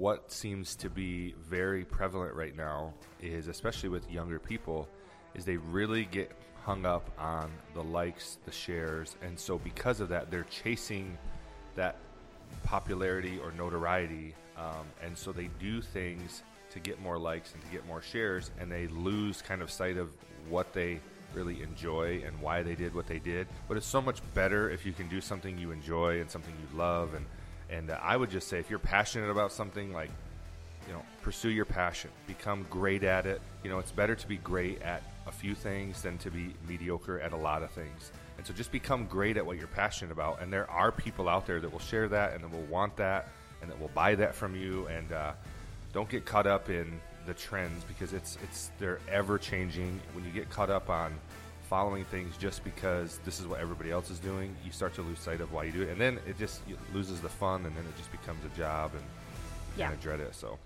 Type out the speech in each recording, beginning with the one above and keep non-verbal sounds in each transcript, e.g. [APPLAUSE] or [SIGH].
what seems to be very prevalent right now is, especially with younger people, is they really get hung up on the likes, the shares, and so because of that, they're chasing that popularity or notoriety, um, and so they do things to get more likes and to get more shares, and they lose kind of sight of what they really enjoy and why they did what they did. But it's so much better if you can do something you enjoy and something you love. And and uh, I would just say if you're passionate about something, like you know, pursue your passion, become great at it. You know, it's better to be great at a few things than to be mediocre at a lot of things. And so just become great at what you're passionate about. And there are people out there that will share that and that will want that and that will buy that from you. And uh, don't get caught up in the trends because it's it's they're ever changing. When you get caught up on following things just because this is what everybody else is doing, you start to lose sight of why you do it, and then it just loses the fun, and then it just becomes a job, and Yeah. of dread it. So.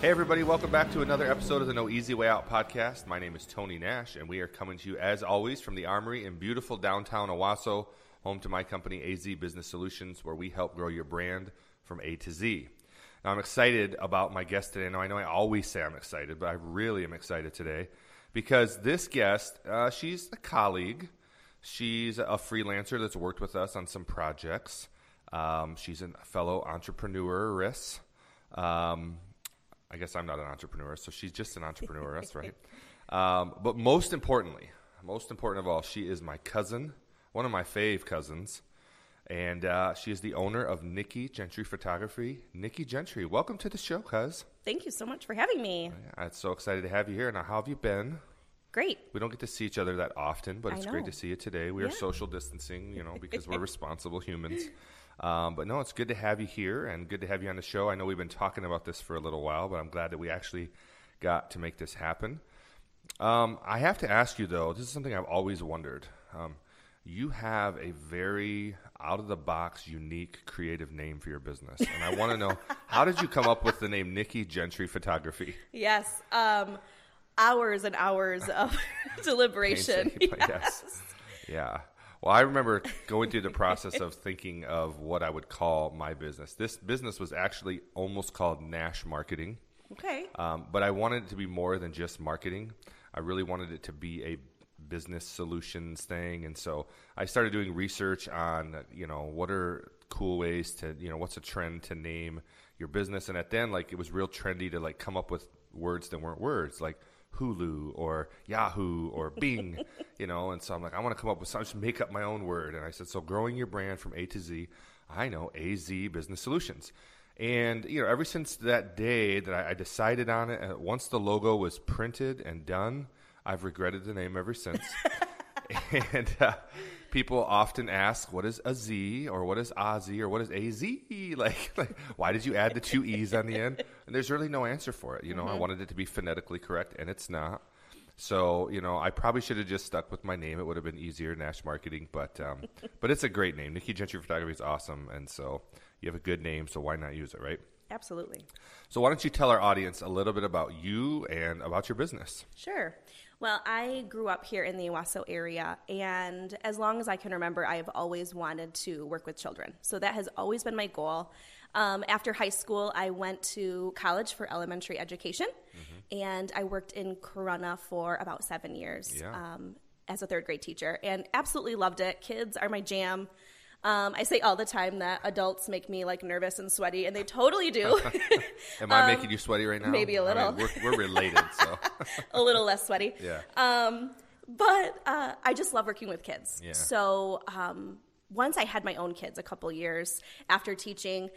Hey, everybody, welcome back to another episode of the No Easy Way Out podcast. My name is Tony Nash, and we are coming to you, as always, from the Armory in beautiful downtown Owasso, home to my company, AZ Business Solutions, where we help grow your brand from A to Z. Now, I'm excited about my guest today. Now, I know I always say I'm excited, but I really am excited today because this guest, uh, she's a colleague. She's a freelancer that's worked with us on some projects. Um, she's a fellow entrepreneuress. Um, I guess I'm not an entrepreneur, so she's just an entrepreneuress, right? Um, but most importantly, most important of all, she is my cousin, one of my fave cousins, and uh, she is the owner of Nikki Gentry Photography. Nikki Gentry, welcome to the show, cuz. Thank you so much for having me. I'm so excited to have you here. Now, how have you been? Great. We don't get to see each other that often, but it's great to see you today. We are social distancing, you know, because we're [LAUGHS] responsible humans. Um, but no, it's good to have you here and good to have you on the show. I know we've been talking about this for a little while, but I'm glad that we actually got to make this happen. Um, I have to ask you though. This is something I've always wondered. Um, you have a very out of the box, unique, creative name for your business, and I want to know [LAUGHS] how did you come up with the name Nikki Gentry Photography? Yes. Um, hours and hours of [LAUGHS] [LAUGHS] deliberation. Yes. Yeah. Well, I remember going through the [LAUGHS] process of thinking of what I would call my business. This business was actually almost called Nash Marketing, Okay. um, but I wanted it to be more than just marketing. I really wanted it to be a business solutions thing, and so I started doing research on, you know, what are cool ways to, you know, what's a trend to name your business, and at then, like, it was real trendy to like come up with words that weren't words, like Hulu or Yahoo or Bing, [LAUGHS] you know. And so I'm like, I want to come up with something, just make up my own word. And I said, so growing your brand from A to Z, I know AZ Business Solutions. And you know, ever since that day that I, I decided on it, uh, once the logo was printed and done, I've regretted the name ever since. [LAUGHS] [LAUGHS] and uh, people often ask, "What is a Z or "What is Ozzy?" or "What is AZ?" [LAUGHS] Like, like, why did you add the two E's on the end? [LAUGHS] And there's really no answer for it. You know, I wanted it to be phonetically correct, and it's not. So, you know, I probably should have just stuck with my name. It would have been easier, Nash Marketing. But, um, [LAUGHS] but it's a great name. Nikki Gentry Photography is awesome, and so you have a good name. So why not use it, right? Absolutely. So why don't you tell our audience a little bit about you and about your business? Sure. Well, I grew up here in the Owasso area, and as long as I can remember, I have always wanted to work with children. So that has always been my goal. Um, after high school, I went to college for elementary education, and I worked in Corona for about seven years Yeah. um, as a third grade teacher, and absolutely loved it. Kids are my jam. Um, I say all the time that adults make me like nervous and sweaty, and they totally do. [LAUGHS] Am I [LAUGHS] making you sweaty right now? Um, maybe a I mean, little. we're, we're related, so [LAUGHS] a little less sweaty. yeah. Um, but uh, I just love working with kids. Yeah. So um, once I had my own kids a couple years after teaching,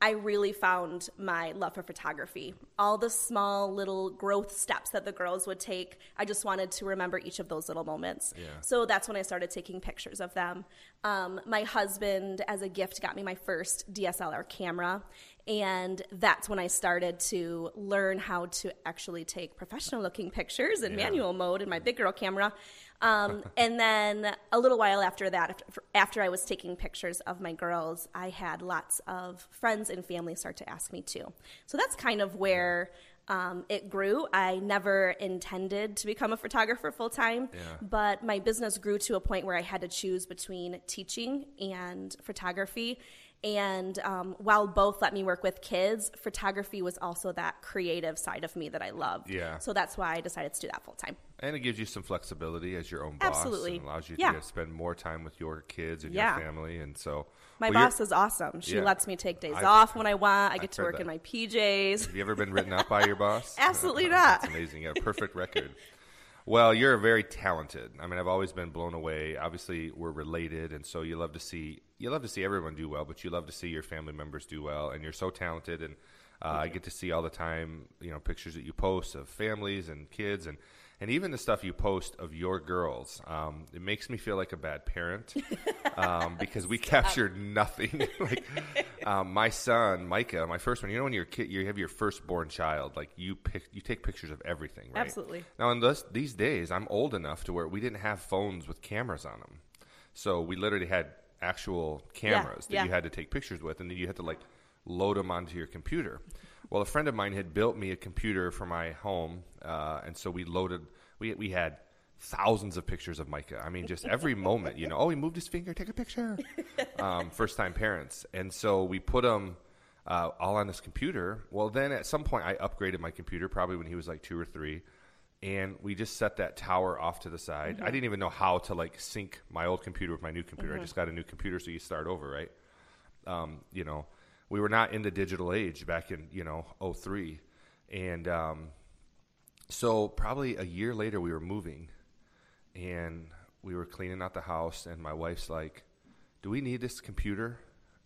I really found my love for photography. All the small little growth steps that the girls would take, I just wanted to remember each of those little moments. Yeah. So that's when I started taking pictures of them. Um, my husband, as a gift, got me my first DSLR camera. And that's when I started to learn how to actually take professional looking pictures in Yeah. manual mode in my big girl camera. Um, [LAUGHS] and then a little while after that, after, after I was taking pictures of my girls, I had lots of friends and family start to ask me too. So that's kind of where um, it grew. I never intended to become a photographer full time, Yeah. but my business grew to a point where I had to choose between teaching and photography. And um, while both let me work with kids, photography was also that creative side of me that I loved. Yeah. So that's why I decided to do that full time. And it gives you some flexibility as your own boss. Absolutely. And allows you Yeah. to spend more time with your kids and Yeah. your family. And so, My well, boss is awesome. She Yeah. lets me take days I've- off when I want. I I've get to work that. in my PJs. Have you ever been written up by your boss? [LAUGHS] Absolutely [LAUGHS] That's not. amazing. You got a perfect record. Well, you're very talented. I mean, I've always been blown away. Obviously, we're related, and so you love to see you love to see everyone do well, but you love to see your family members do well. And you're so talented, and uh, I get to see all the time, you know, pictures that you post of families and kids, and and even the stuff you post of your girls. Um, it makes me feel like a bad parent [LAUGHS] um, because we captured nothing. [LAUGHS] like um, my son, Micah, my first one. You know, when you're kid, you have your firstborn child. Like you pick, you take pictures of everything, right? Absolutely. Now, in this, these days, I'm old enough to where we didn't have phones with cameras on them, so we literally had actual cameras that yeah. you had to take pictures with, and then you had to like load them onto your computer. Well, a friend of mine had built me a computer for my home, uh, and so we loaded. We we had thousands of pictures of Micah. I mean, just every [LAUGHS] moment, you know. Oh, he moved his finger. Take a picture. [LAUGHS] Um, first time parents, and so we put them uh, all on this computer. Well, then at some point, I upgraded my computer, probably when he was like two or three, and we just set that tower off to the side. I didn't even know how to like sync my old computer with my new computer. I just got a new computer, so you start over, right? um, you know, we were not in the digital age back in, you know, 03. And um, so probably a year later, we were moving and we were cleaning out the house. And my wife's like, Do we need this computer?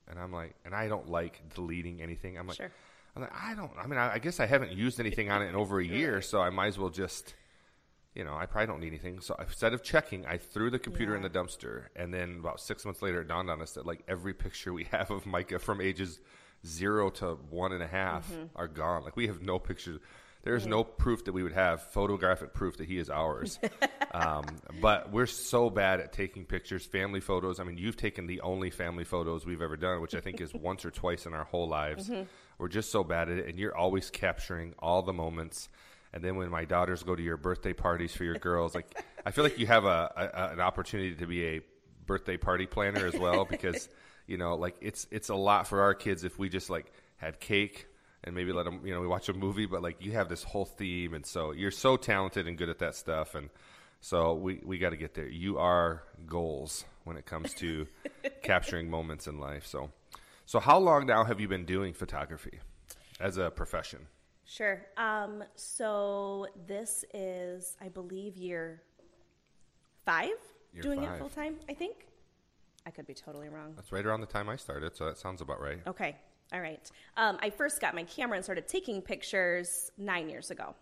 And I'm like, And I don't like deleting anything. I'm like, Sure. I'm like, I don't, I mean, I, I guess I haven't used anything on it in over a year, so I might as well just you know, I probably don't need anything. So instead of checking, I threw the computer in the dumpster. And then about six months later, it dawned on us that like every picture we [LAUGHS] have of Micah from ages zero to one and a half are gone. Like we have no pictures. There is no proof that we would have photographic proof that he is ours. [LAUGHS] um, but we're so bad at taking pictures, family photos. I mean, you've taken the only family photos we've ever done, which I think is once or twice in our whole lives. We're just so bad at it, and you're always capturing all the moments. And then when my daughters go to your birthday parties for your girls, like I feel like you have a, a an opportunity to be a birthday party planner as well because you know like it's it's a lot for our kids if we just like had cake and maybe let them you know we watch a movie but like you have this whole theme and so you're so talented and good at that stuff and so we we got to get there you are goals when it comes to [LAUGHS] capturing moments in life so so how long now have you been doing photography as a profession Sure. Um, so this is, I believe, year five Year doing five. it full time. I think. I could be totally wrong. that's right around the time i started so that sounds about right Okay. All right. Um, I first got my camera and started taking pictures nine years ago.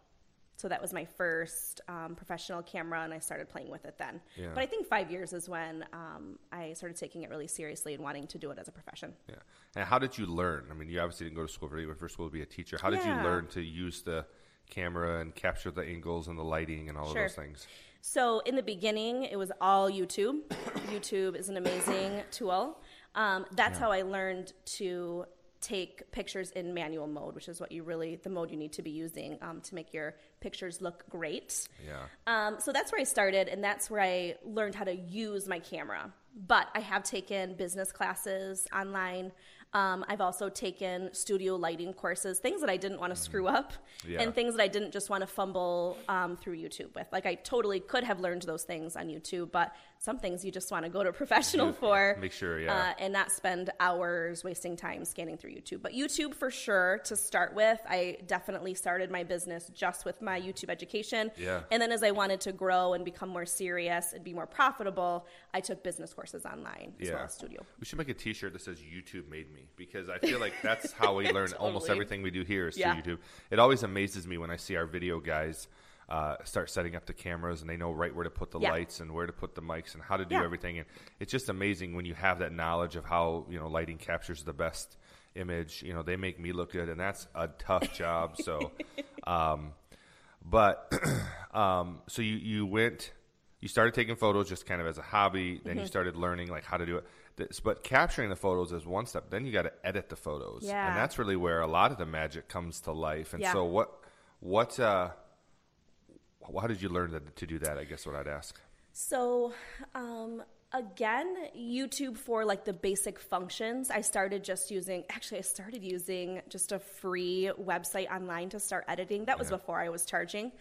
So that was my first um, professional camera, and I started playing with it then. Yeah. But I think five years is when um, I started taking it really seriously and wanting to do it as a profession. Yeah. And how did you learn? I mean, you obviously didn't go to school for you went for school to be a teacher. How did you learn to use the camera and capture the angles and the lighting and all Sure. of those things? So in the beginning, it was all YouTube. [COUGHS] YouTube is an amazing tool. Um, that's how I learned to take pictures in manual mode, which is what you really the mode you need to be using um, to make your pictures look great. Yeah. Um, so that's where I started, and that's where I learned how to use my camera. But I have taken business classes online. Um, I've also taken studio lighting courses, things that I didn't want to screw up, Yeah. and things that I didn't just want to fumble um, through YouTube with. Like I totally could have learned those things on YouTube, but some things you just want to go to a [LAUGHS] professional for. Make sure, yeah. Uh, and not spend hours wasting time scanning through YouTube. But YouTube for sure to start with. I definitely started my business just with my YouTube education. Yeah. And then as I wanted to grow and become more serious and be more profitable, I took business courses online as well as studio. We should make a T-shirt that says "YouTube made me" because I feel like that's how we [LAUGHS] learn almost everything we do here is Yeah. through YouTube. It always amazes me when I see our video guys uh, start setting up the cameras and they know right where to put the Yeah. lights and where to put the mics and how to do Yeah. everything. And it's just amazing when you have that knowledge of how you know lighting captures the best image. You know, they make me look good, and that's a tough [LAUGHS] job. So, [LAUGHS] um, but [CLEARS THROAT] um, so you you went you started taking photos just kind of as a hobby. Then Mm-hmm. you started learning like how to do it. This, but capturing the photos is one step. Then you got to edit the photos, Yeah. and that's really where a lot of the magic comes to life. And so, what, what, uh, how did you learn to, to do that? I guess what I'd ask. So, um, again, YouTube for like the basic functions. I started just using, actually, I started using just a free website online to start editing. That was Yeah. before I was charging.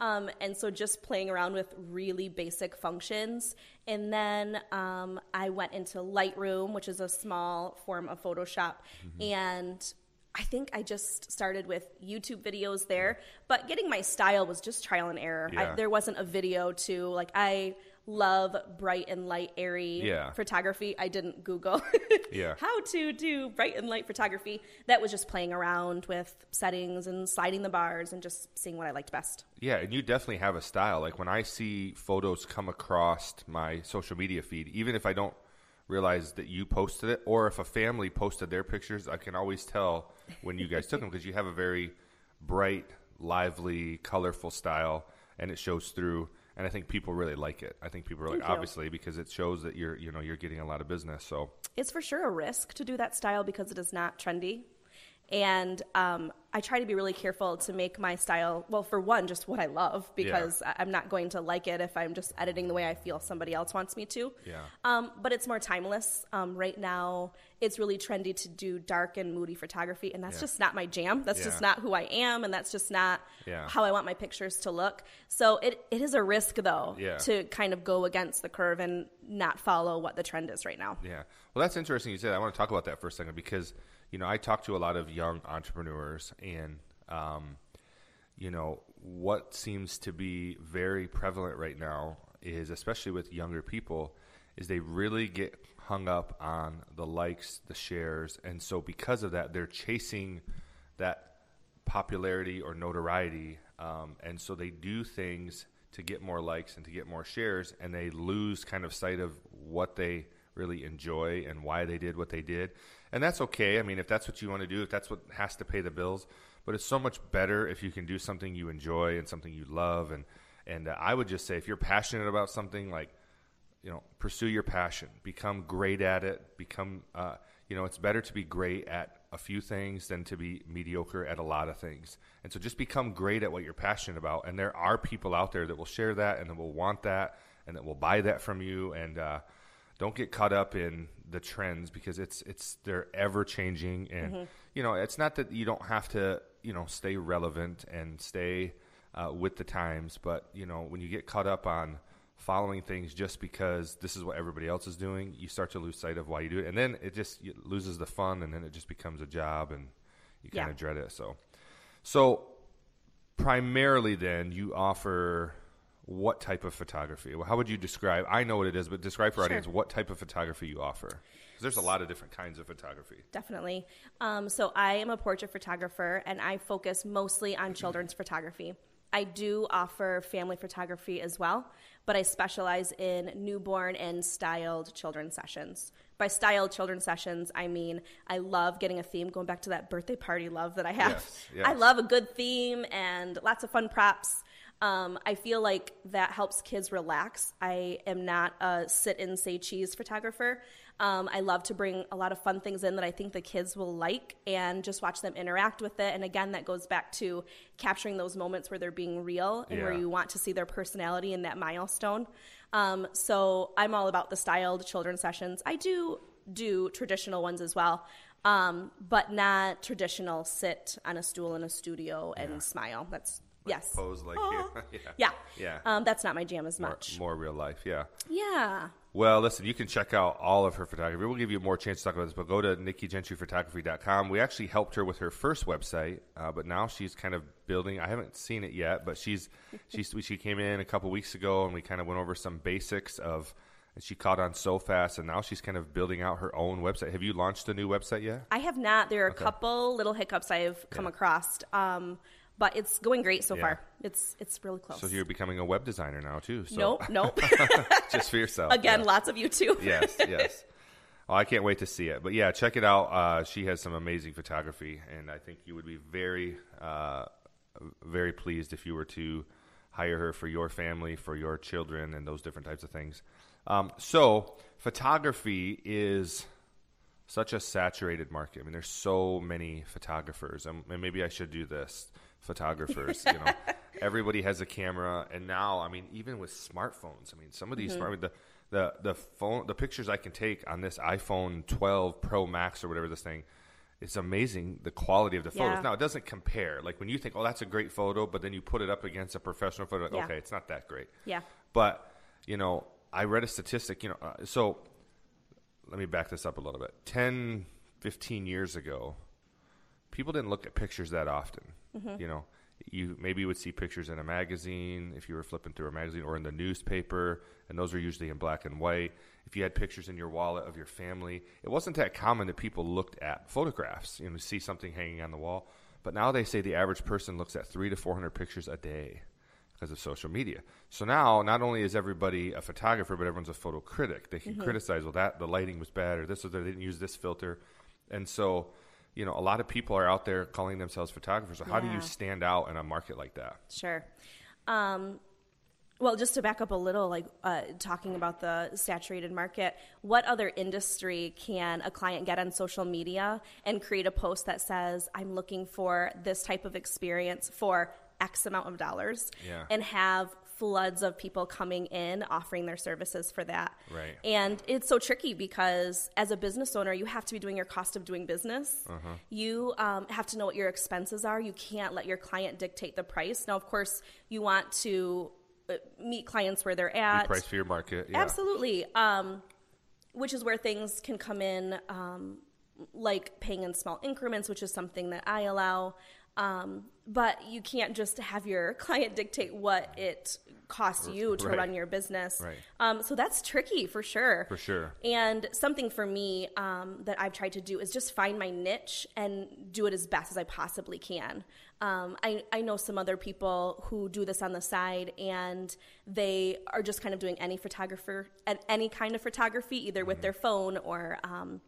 Um, and so just playing around with really basic functions. And then um, I went into Lightroom, which is a small form of Photoshop. And I think I just started with YouTube videos there, but getting my style was just trial and error. Yeah. I, there wasn't a video to like I love bright and light airy Yeah. photography. I didn't Google [LAUGHS] Yeah. how to do bright and light photography. That was just playing around with settings and sliding the bars and just seeing what I liked best. Yeah, and you definitely have a style. Like when I see photos come across my social media feed, even if I don't realize that you posted it, or if a family posted their pictures, I can always tell when you guys took them because you have a very bright, lively, colorful style, and it shows through. And I think people really like it. I think people are like, Thank you. obviously, because it shows that you're, you know, you're getting a lot of business. So It's for sure a risk to do that style because it is not trendy. And um, I try to be really careful to make my style, well, for one, just what I love, because I I'm not going to like it if I'm just editing the way I feel somebody else wants me to. Yeah. Um, but it's more timeless. Um, right now, it's really trendy to do dark and moody photography, and that's Yeah. just not my jam. That's just not who I am, and that's just not Yeah. how I want my pictures to look. So it, it is a risk, though, Yeah. to kind of go against the curve and not follow what the trend is right now. Yeah. Well, that's interesting you said. I want to talk about that for a second because, you know, I talk to a lot of young entrepreneurs and, um, you know, what seems to be very prevalent right now is, especially with younger people, is they really get hung up on the likes, the shares. And so because of that, they're chasing that popularity or notoriety. Um, and so they do things to get more likes and to get more shares, and they lose kind of sight of what they really enjoy and why they did what they did. And that's okay. I mean, if that's what you want to do, if that's what has to pay the bills, but it's so much better if you can do something you enjoy and something you love. And and uh, I would just say, if you're passionate about something, like you know, pursue your passion, become great at it, become, uh, you know, it's better to be great at a few things than to be mediocre at a lot of things. And so just become great at what you're passionate about. And there are people out there that will share that and that will want that and that will buy that from you. And, uh, don't get caught up in the trends because it's it's they're ever changing and you know it's not that you don't have to you know stay relevant and stay uh, with the times but you know when you get caught up on following things just because this is what everybody else is doing you start to lose sight of why you do it. And then it just it loses the fun and then it just becomes a job and you kind Yeah. of dread it so. So primarily then you offer what type of photography how would you describe i know what it is but describe for Sure. audience what type of photography you offer there's a lot of different kinds of photography Definitely. Um, so I am a portrait photographer, and I focus mostly on children's photography. I do offer family photography as well, but I specialize in newborn and styled children's sessions. By styled children's sessions, I mean I love getting a theme, going back to that birthday party love that I have. Yes, yes. I love a good theme and lots of fun props. Um, I feel like that helps kids relax. I am not a sit and say cheese photographer. Um, I love to bring a lot of fun things in that I think the kids will like and just watch them interact with it. And again, that goes back to capturing those moments where they're being real and where you want to see their personality in that milestone. Um, so I'm all about the styled children's sessions. I do do traditional ones as well, um, but not traditional sit on a stool in a studio and smile. That's yes. pose like Aw. [LAUGHS] yeah Yeah. Yeah. Um, that's not my jam as more, much. more real life yeah Yeah. Well, listen, you can check out all of her photography. We'll give you more chance to talk about this, but go to nikkigentryphotography.com. We actually helped her with her first website, uh, but now she's kind of building. I haven't seen it yet, but she's [LAUGHS] she's she came in a couple weeks ago and we kind of went over some basics of. And she caught on so fast, and now she's kind of building out her own website. Have you launched a new website yet? I have not. There are a couple little hiccups I've come Yeah. across, um, but it's going great so Yeah. far. It's it's really close. So you're becoming a web designer now too. So nope, nope. [LAUGHS] just for yourself. Again, yeah. lots of YouTube. yes, [LAUGHS] yes. Oh, I can't wait to see it. But yeah, check it out. Uh, she has some amazing photography, and I think you would be very, uh, very pleased if you were to hire her for your family, for your children, and those different types of things. Um, so, photography is such a saturated market. I mean, there's so many photographers, and, and maybe I should do this. Photographers, you know, [LAUGHS] everybody has a camera, and now, I mean, even with smartphones, I mean, some of these smart the the the phone the pictures I can take on this iPhone 12 Pro Max or whatever this thing. It's amazing the quality of the photos. Yeah. Now it doesn't compare. Like when you think, "Oh, that's a great photo," but then you put it up against a professional photo. Like, Yeah. Okay, it's not that great. Yeah. But you know, I read a statistic. You know, uh, so let me back this up a little bit. 10, 15 years ago, people didn't look at pictures that often. Mm-hmm. You know, you maybe you would see pictures in a magazine if you were flipping through a magazine or in the newspaper, and those are usually in black and white. If you had pictures in your wallet of your family, it wasn't that common that people looked at photographs. You know, see something hanging on the wall. But now they say the average person looks at three to four hundred pictures a day because of social media. So now, not only is everybody a photographer, but everyone's a photo critic. They can mm-hmm. criticize, well, that the lighting was bad, or this was they didn't use this filter, and so you know a lot of people are out there calling themselves photographers. So how do you stand out in a market like that? Sure. Um, well, just to back up a little, like uh, talking about the saturated market, what other industry can a client get on social media and create a post that says, I'm looking for this type of experience for X amount of dollars Yeah. and have floods of people coming in offering their services for that. Right. And it's so tricky because as a business owner, you have to be doing your cost of doing business. Uh-huh. You um, have to know what your expenses are. You can't let your client dictate the price. Now, of course, you want to uh, meet clients where they're at. Price for your market. Yeah. Absolutely. Um, which is where things can come in, um, like paying in small increments, which is something that I allow. Um, but you can't just have your [LAUGHS] client dictate what it costs you to Right. run your business. Right. Um, so that's tricky for sure. For sure. And something for me um, that I've tried to do is just find my niche and do it as best as I possibly can. Um, I, I know some other people who do this on the side and they are just kind of doing any photographer any kind of photography, either with their phone or um,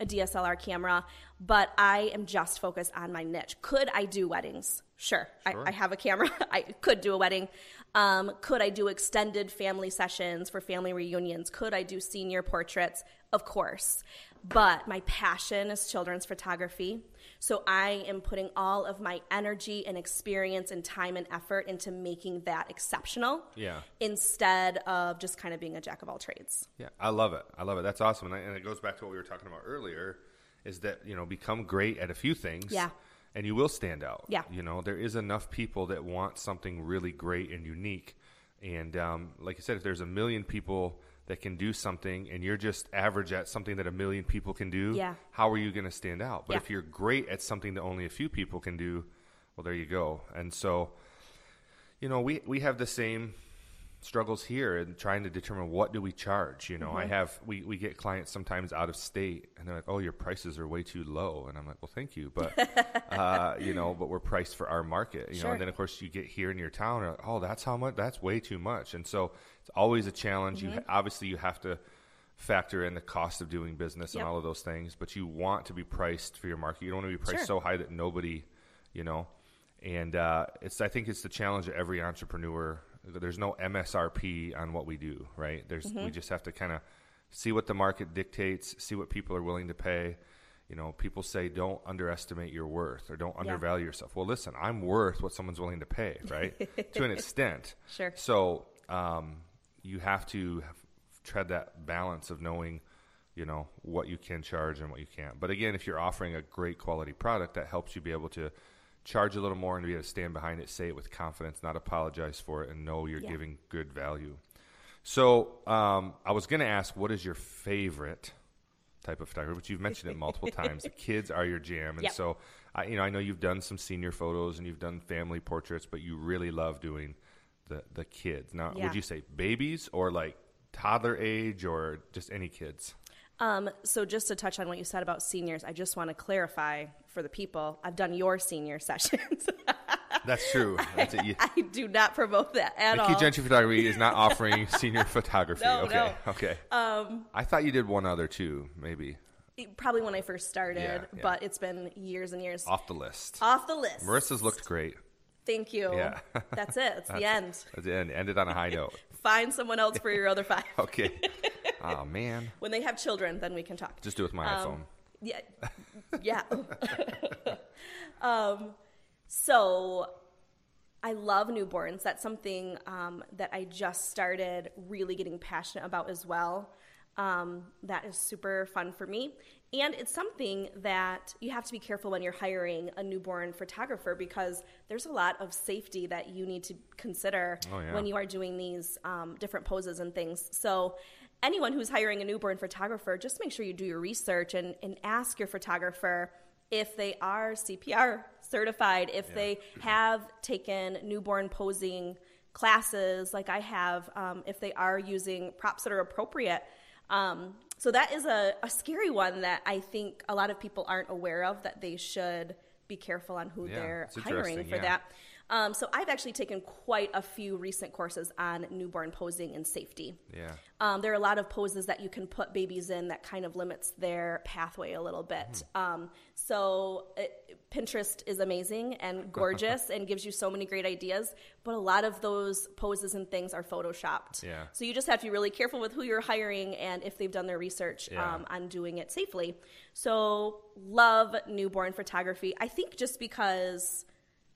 a DSLR camera. But I am just focused on my niche. Could I do weddings? Sure. I, I have a camera. [LAUGHS] I could do a wedding. Um, could I do extended family sessions for family reunions? Could I do senior portraits? Of course. But my passion is children's photography. So I am putting all of my energy and experience and time and effort into making that exceptional Yeah. instead of just kind of being a jack of all trades. Yeah, I love it. I love it. That's awesome, and, I, and it goes back to what we were talking about earlier. Is that you know become great at a few things, Yeah. and you will stand out. Yeah. you know there is enough people that want something really great and unique, and um, like I said, if there's a million people that can do something, and you're just average at something that a million people can do, Yeah. how are you going to stand out? But Yeah. if you're great at something that only a few people can do, well, there you go. And so, you know, we we have the same struggles here and trying to determine what do we charge. You know, I have we, we get clients sometimes out of state and they're like, Oh, your prices are way too low and I'm like, Well thank you. But [LAUGHS] uh, you know, but we're priced for our market. You know, and then of course you get here in your town, and, oh, that's how much that's way too much. And so it's always a challenge. You obviously you have to factor in the cost of doing business Yep. and all of those things, but you want to be priced for your market. You don't want to be priced Sure. so high that nobody, you know, and uh, it's I think it's the challenge of every entrepreneur. There's no MSRP on what we do, right? There's Mm-hmm. we just have to kind of see what the market dictates, see what people are willing to pay. You know, people say don't underestimate your worth or don't undervalue yourself. Well, listen, I'm worth what someone's willing to pay, [LAUGHS] right? to an extent. Sure. So um, you have to have, tread that balance of knowing, you know, what you can charge and what you can't. But again, if you're offering a great quality product, that helps you be able to charge a little more and be able to stand behind it, say it with confidence, not apologize for it, and know you're Yeah. giving good value. So um, I was going to ask, what is your favorite type of photography? But you've mentioned it multiple times. The [LAUGHS] kids are your jam, and Yep. so I, you know I know you've done some senior photos and you've done family portraits, but you really love doing the the kids. Now, Yeah. would you say babies or like toddler age or just any kids? Um, so just to touch on what you said about seniors, I just want to clarify for the people, I've done your senior [LAUGHS] sessions. That's true. [LAUGHS] That's it. You, I do not promote that at Nikki all. Gentry Photography is not [LAUGHS] offering senior photography. No, okay, no. okay. Um, I thought you did one other too, maybe Probably when I first started, Yeah, yeah. but it's been years and years off the list. off the list. Marissa's looked great. Thank you. Yeah. That's it. It's the end. That's it. And ended on a high note. Find someone else for your other five. [LAUGHS] Okay. [LAUGHS] oh man, When they have children, then we can talk. just do it with my Um, iPhone. Yeah. Yeah. [LAUGHS] um, so I love newborns. That's something um, that I just started really getting passionate about as well. Um, that is super fun for me. And it's something that you have to be careful when you're hiring a newborn photographer because there's a lot of safety that you need to consider Oh, yeah. when you are doing these um, different poses and things. So, anyone who's hiring a newborn photographer, just make sure you do your research and, and ask your photographer if they are CPR certified, if they have taken newborn posing classes like I have, um, if they are using props that are appropriate. Um, so that is a, a scary one that I think a lot of people aren't aware of that they should be careful on who Yeah, they're hiring for yeah. that. Um, so I've actually taken quite a few recent courses on newborn posing and safety. Yeah. Um, there are a lot of poses that you can put babies in that kind of limits their pathway a little bit. Um, so it, Pinterest is amazing and [LAUGHS] gorgeous and gives you so many great ideas, but a lot of those poses and things are photoshopped. Yeah. So you just have to be really careful with who you're hiring and if they've done their research Yeah. um, on doing it safely. So love newborn photography. I think just because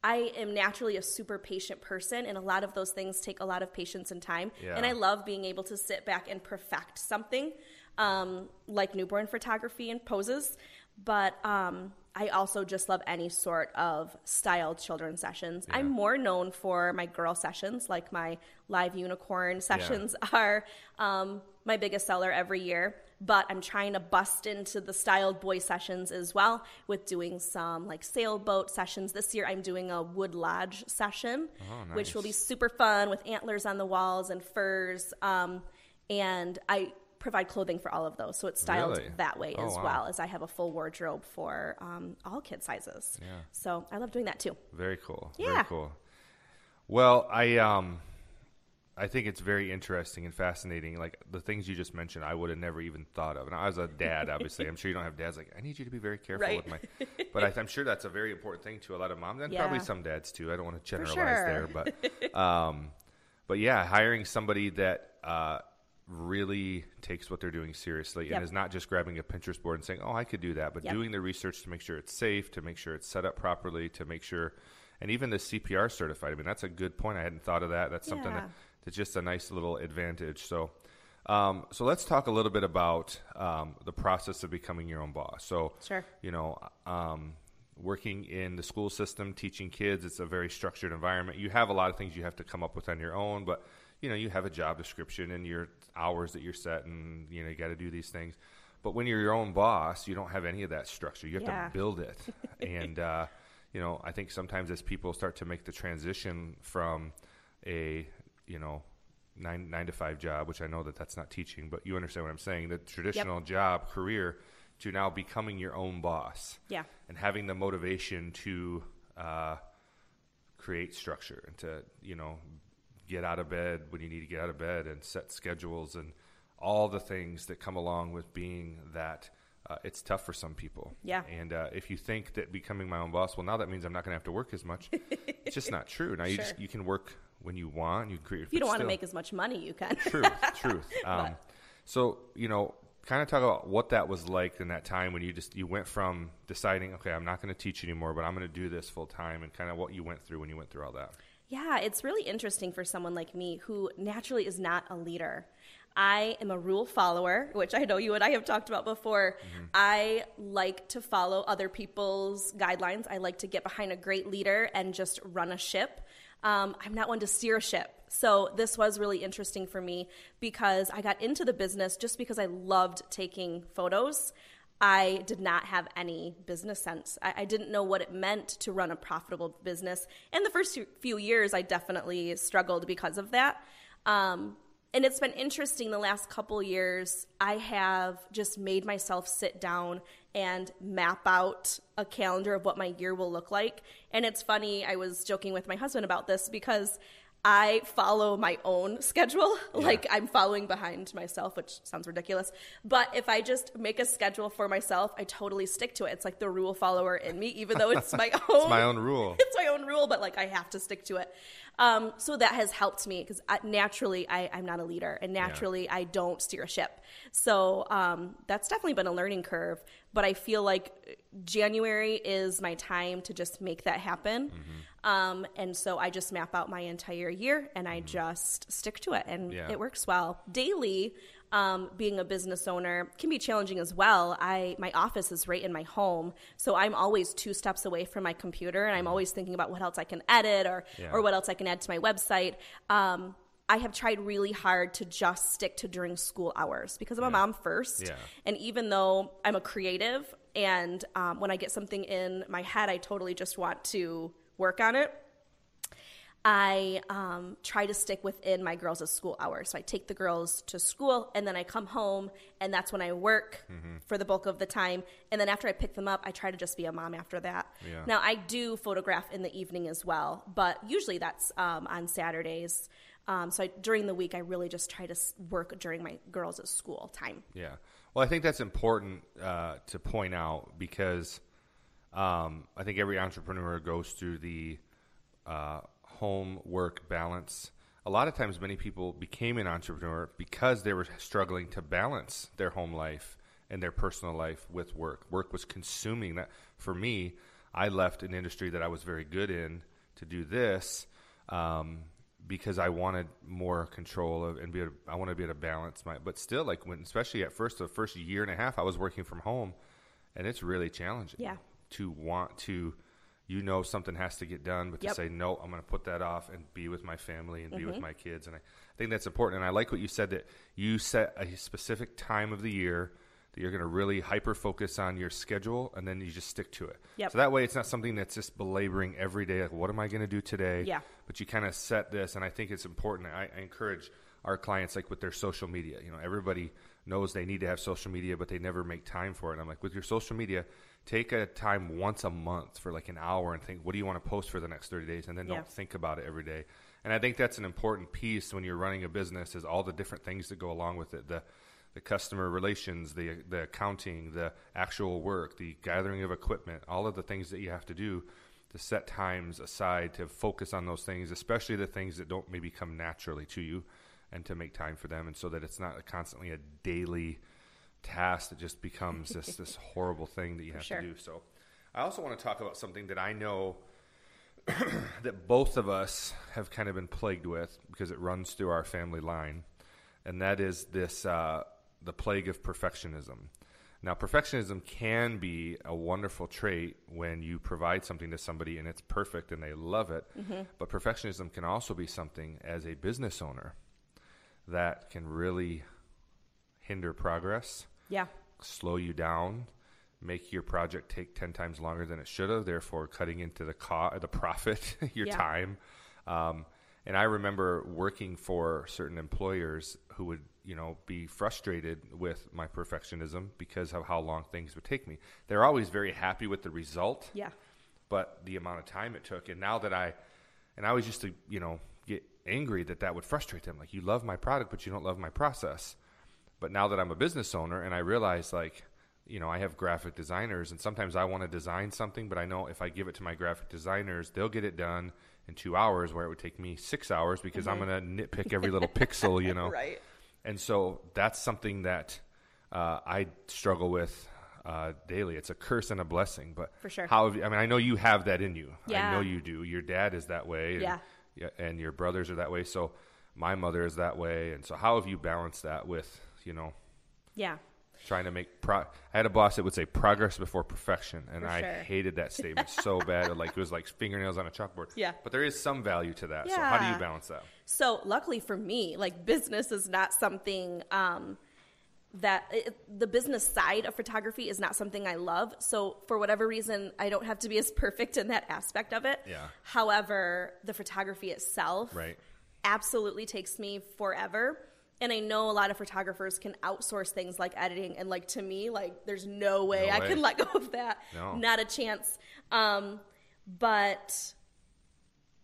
I am naturally a super patient person, and a lot of those things take a lot of patience and time. Yeah. And I love being able to sit back and perfect something um, like newborn photography and poses. But um, I also just love any sort of styled children sessions. I'm more known for my girl sessions, like my live unicorn sessions [LAUGHS] are um, my biggest seller every year. But I'm trying to bust into the styled boy sessions as well with doing some like sailboat sessions. This year I'm doing a wood lodge session, Oh, which will be super fun with antlers on the walls and furs. Um, and I provide clothing for all of those, so it's styled Really? that way Oh, as wow. well as I have a full wardrobe for um, all kid sizes. Yeah. So I love doing that too. Very cool. Yeah. Very cool. Well, I um I think it's very interesting and fascinating. Like the things you just mentioned, I would have never even thought of. And I was a dad, obviously. I'm sure you don't have dads like I need you to be very careful Right. with my. But I, [LAUGHS] I'm sure that's a very important thing to a lot of moms and probably some dads too. I don't want to generalize sure. there, but [LAUGHS] um, but yeah, hiring somebody that uh really takes what they're doing seriously Yep. and is not just grabbing a Pinterest board and saying, "Oh, I could do that," but Yep. doing the research to make sure it's safe, to make sure it's set up properly, to make sure, and even the CPR certified. I mean, that's a good point. I hadn't thought of that. That's something Yeah. that, that's just a nice little advantage. So, um, so let's talk a little bit about um, the process of becoming your own boss. So, Sure. you know, um, working in the school system, teaching kids, it's a very structured environment. You have a lot of things you have to come up with on your own, but you know, you have a job description and your hours that you're set, and you know, you got to do these things. But when you're your own boss, you don't have any of that structure. You have Yeah. to build it, [LAUGHS] and uh, you know, I think sometimes as people start to make the transition from a you know nine nine to five job, which I know that that's not teaching, but you understand what I'm saying. The traditional job career to now becoming your own boss Yeah. and having the motivation to uh, create structure and to you know get out of bed when you need to get out of bed and set schedules and all the things that come along with being that uh, it's tough for some people Yeah. and uh, if you think that becoming my own boss well now that means i'm not going to have to work as much [LAUGHS] it's just not true now you Sure. just you can work when you want you create If you don't want to make as much money, you can. truth, [LAUGHS] truth. Um, so you know, kind of talk about what that was like in that time when you just you went from deciding, okay, I'm not going to teach anymore, but I'm going to do this full time, and kind of what you went through when you went through all that. Yeah, it's really interesting for someone like me who naturally is not a leader. I am a rule follower, which I know you and I have talked about before. I like to follow other people's guidelines. I like to get behind a great leader and just run a ship. Um, I'm not one to steer a ship. So this was really interesting for me because I got into the business just because I loved taking photos. I did not have any business sense. I, I didn't know what it meant to run a profitable business. And the first few- years, I definitely struggled because of that. Um, and it's been interesting the last couple years. I have just made myself sit down and map out a calendar of what my year will look like. And it's funny, I was joking with my husband about this because I follow my own [LAUGHS] schedule. Like I'm following behind myself, which sounds ridiculous. But if I just make a schedule for myself, I totally stick to it. It's like the rule follower in me, even though it's my [LAUGHS] own. It's my own rule. [LAUGHS] it's my own rule, but like I have to stick to it. Um, so that has helped me because naturally I, I'm not a leader, and naturally I don't steer a ship. So um, that's definitely been a learning curve. But I feel like January is my time to just make that happen. Mm-hmm. Um, and so I just map out my entire year and I just stick to it, and Mm-hmm. Yeah. it works well. Daily, um, being a business owner can be challenging as well. I my office is right in my home, so I'm always two steps away from my computer, and I'm always thinking about what else I can edit or Mm-hmm. Yeah. or what else I can add to my website. Um, I have tried really hard to just stick to during school hours because I'm a mom first, Yeah. and even though I'm a creative, and um, when I get something in my head, I totally just want to work on it. I um, try to stick within my girls' school hours. So I take the girls to school and then I come home and that's when I work Mm-hmm. for the bulk of the time. And then after I pick them up, I try to just be a mom after that. Yeah. Now I do photograph in the evening as well, but usually that's um, on Saturdays. Um, so I, during the week, I really just try to work during my girls' school time. Yeah. Well, I think that's important uh, to point out because um, I think every entrepreneur goes through the uh, home work balance. A lot of times, many people became an entrepreneur because they were struggling to balance their home life and their personal life with work. Work was consuming that. For me, I left an industry that I was very good in to do this um, because I wanted more control of and be. Able, I wanted to be able to balance my. But still, like when, especially at first, the first year and a half, I was working from home, and it's really challenging. Yeah. To want to, you know, something has to get done, but to Yep. say no, I'm going to put that off and be with my family and be Mm-hmm. with my kids, and I think that's important. And I like what you said that you set a specific time of the year that you're going to really hyper focus on your schedule, and then you just stick to it. Yep. So that way, it's not something that's just belaboring every day. Like, what am I going to do today? Yeah. But you kind of set this, and I think it's important. I, I encourage our clients, like with their social media. You know, everybody knows they need to have social media, but they never make time for it. And I'm like, with your social media, take a time once a month for like an hour and think, what do you want to post for the next 30 days? And then Yeah. don't think about it every day. And I think that's an important piece when you're running a business is all the different things that go along with it. The the customer relations, the the accounting, the actual work, the gathering of equipment, all of the things that you have to do to set times aside to focus on those things, especially the things that don't maybe come naturally to you, and to make time for them, and so that it's not constantly a daily task that just becomes this [LAUGHS] this horrible thing that you have sure. to do. So, I also want to talk about something that I know [CLEARS THROAT] that both of us have kind of been plagued with because it runs through our family line, and that is this uh, the plague of perfectionism. Now, perfectionism can be a wonderful trait when you provide something to somebody and it's perfect and they love it, but perfectionism can also be something as a business owner that can really hinder progress Yeah. slow you down, make your project take 10 times longer than it should have, therefore cutting into the co- the profit, [LAUGHS] your Yeah. time. Um, and I remember working for certain employers who would, you know, be frustrated with my perfectionism because of how long things would take me. They're always very happy with the result Yeah. but the amount of time it took. And now that I, and I always used to, you know, get angry that that would frustrate them. Like, you love my product, but you don't love my process. But now that I'm a business owner and I realize, like, you know, I have graphic designers, and sometimes I want to design something, but I know if I give it to my graphic designers, they'll get it done in two hours, where it would take me six hours because I'm mm-hmm. going to nitpick every [LAUGHS] little pixel, you know. Right. And so that's something that uh, I struggle with uh, daily. It's a curse and a blessing. But For sure. how have you, I mean, I know you have that in you. I know you do. Your dad is that way. And, Yeah. yeah, and your brothers are that way. So my mother is that way. And so how have you balanced that with, you know, Yeah. Trying to make pro- I had a boss that would say progress before perfection, and For I sure. hated that statement [LAUGHS] so bad. Like it was like fingernails on a chalkboard. Yeah. But there is some value to that. So how do you balance that? So luckily for me, like business is not something um, that it, the business side of photography is not something I love. So for whatever reason, I don't have to be as [LAUGHS] perfect in that aspect of it. Yeah. However, the photography itself Right. absolutely takes me forever. And I know a lot of photographers can outsource things like editing, and like to me, like there's no way No I way. can let go of that. No. Not a chance. Um, but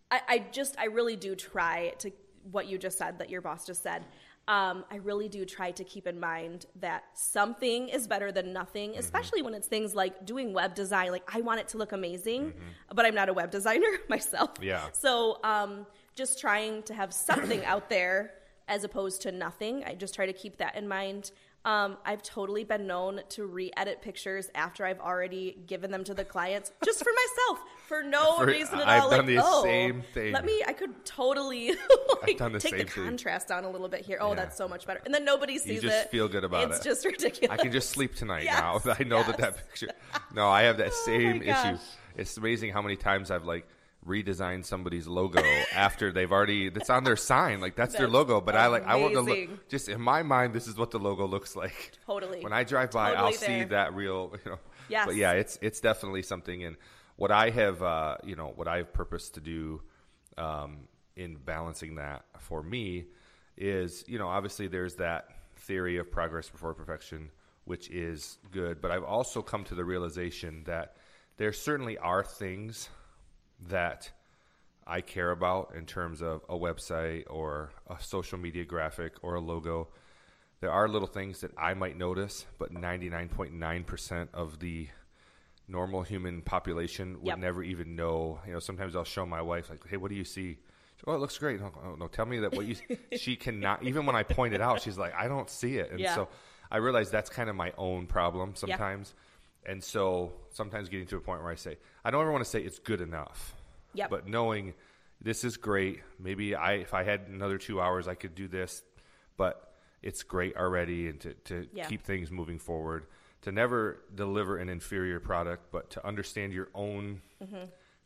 I, I just I really do try to what you just said that your boss just said. Um, I really do try to keep in mind that something is better than nothing, especially when it's things like doing web design. Like I want it to look amazing, but I'm not a web designer [LAUGHS] myself. Yeah. So um, just trying to have something out there as opposed to nothing. I just try to keep that in mind. Um, I've totally been known to re-edit pictures after I've already given them to the clients, just for myself, for no [LAUGHS] For- reason at I've all. done like, the oh, same thing. Let me. I could totally [LAUGHS] like, the take the thing. contrast down a little bit here. Oh, Yeah. that's so much better. And then nobody sees just it. feel good about it's it. just [LAUGHS] ridiculous. I can just sleep tonight Yes, now. I know that that picture. No, I have that Oh same my issue. It's amazing how many times I've like redesigned somebody's logo [LAUGHS] after they've already that's on their sign like that's, their logo but i like i want to look just in my mind this is what the logo looks like Totally. when i drive by Totally i'll see that real you know Yes. but yeah it's it's definitely something and what i have uh you know what i've purposed to do um in balancing that for me is you know obviously there's that theory of progress before perfection which is good but i've also come to the realization that there certainly are things that I care about in terms of a website or a social media graphic or a logo. There are little things that I might notice, but 99.9% of the normal human population would Yep. never even know. You know, sometimes I'll show my wife, like, hey, what do you see? Oh, it looks great. Oh, oh, no, tell me that what you [LAUGHS] She cannot, even when I point it out, she's like, I don't see it. And Yeah. so I realize that's kind of my own problem sometimes. And so sometimes getting to a point where I say, I don't ever want to say it's good enough. Yep. But knowing this is great. Maybe I, if I had another two hours, I could do this. But it's great already, and to, to Yeah. keep things moving forward. To never deliver an inferior product, but to understand your own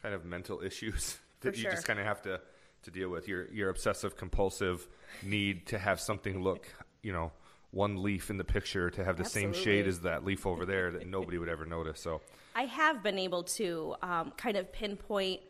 kind of mental [LAUGHS] issues that Mm-hmm. For you sure. just kind of have to to deal with. Your your obsessive compulsive need to have something look, you know, one leaf in the picture to have the same shade as that leaf over there that [LAUGHS] nobody would ever notice. So I have been able to um, kind of pinpoint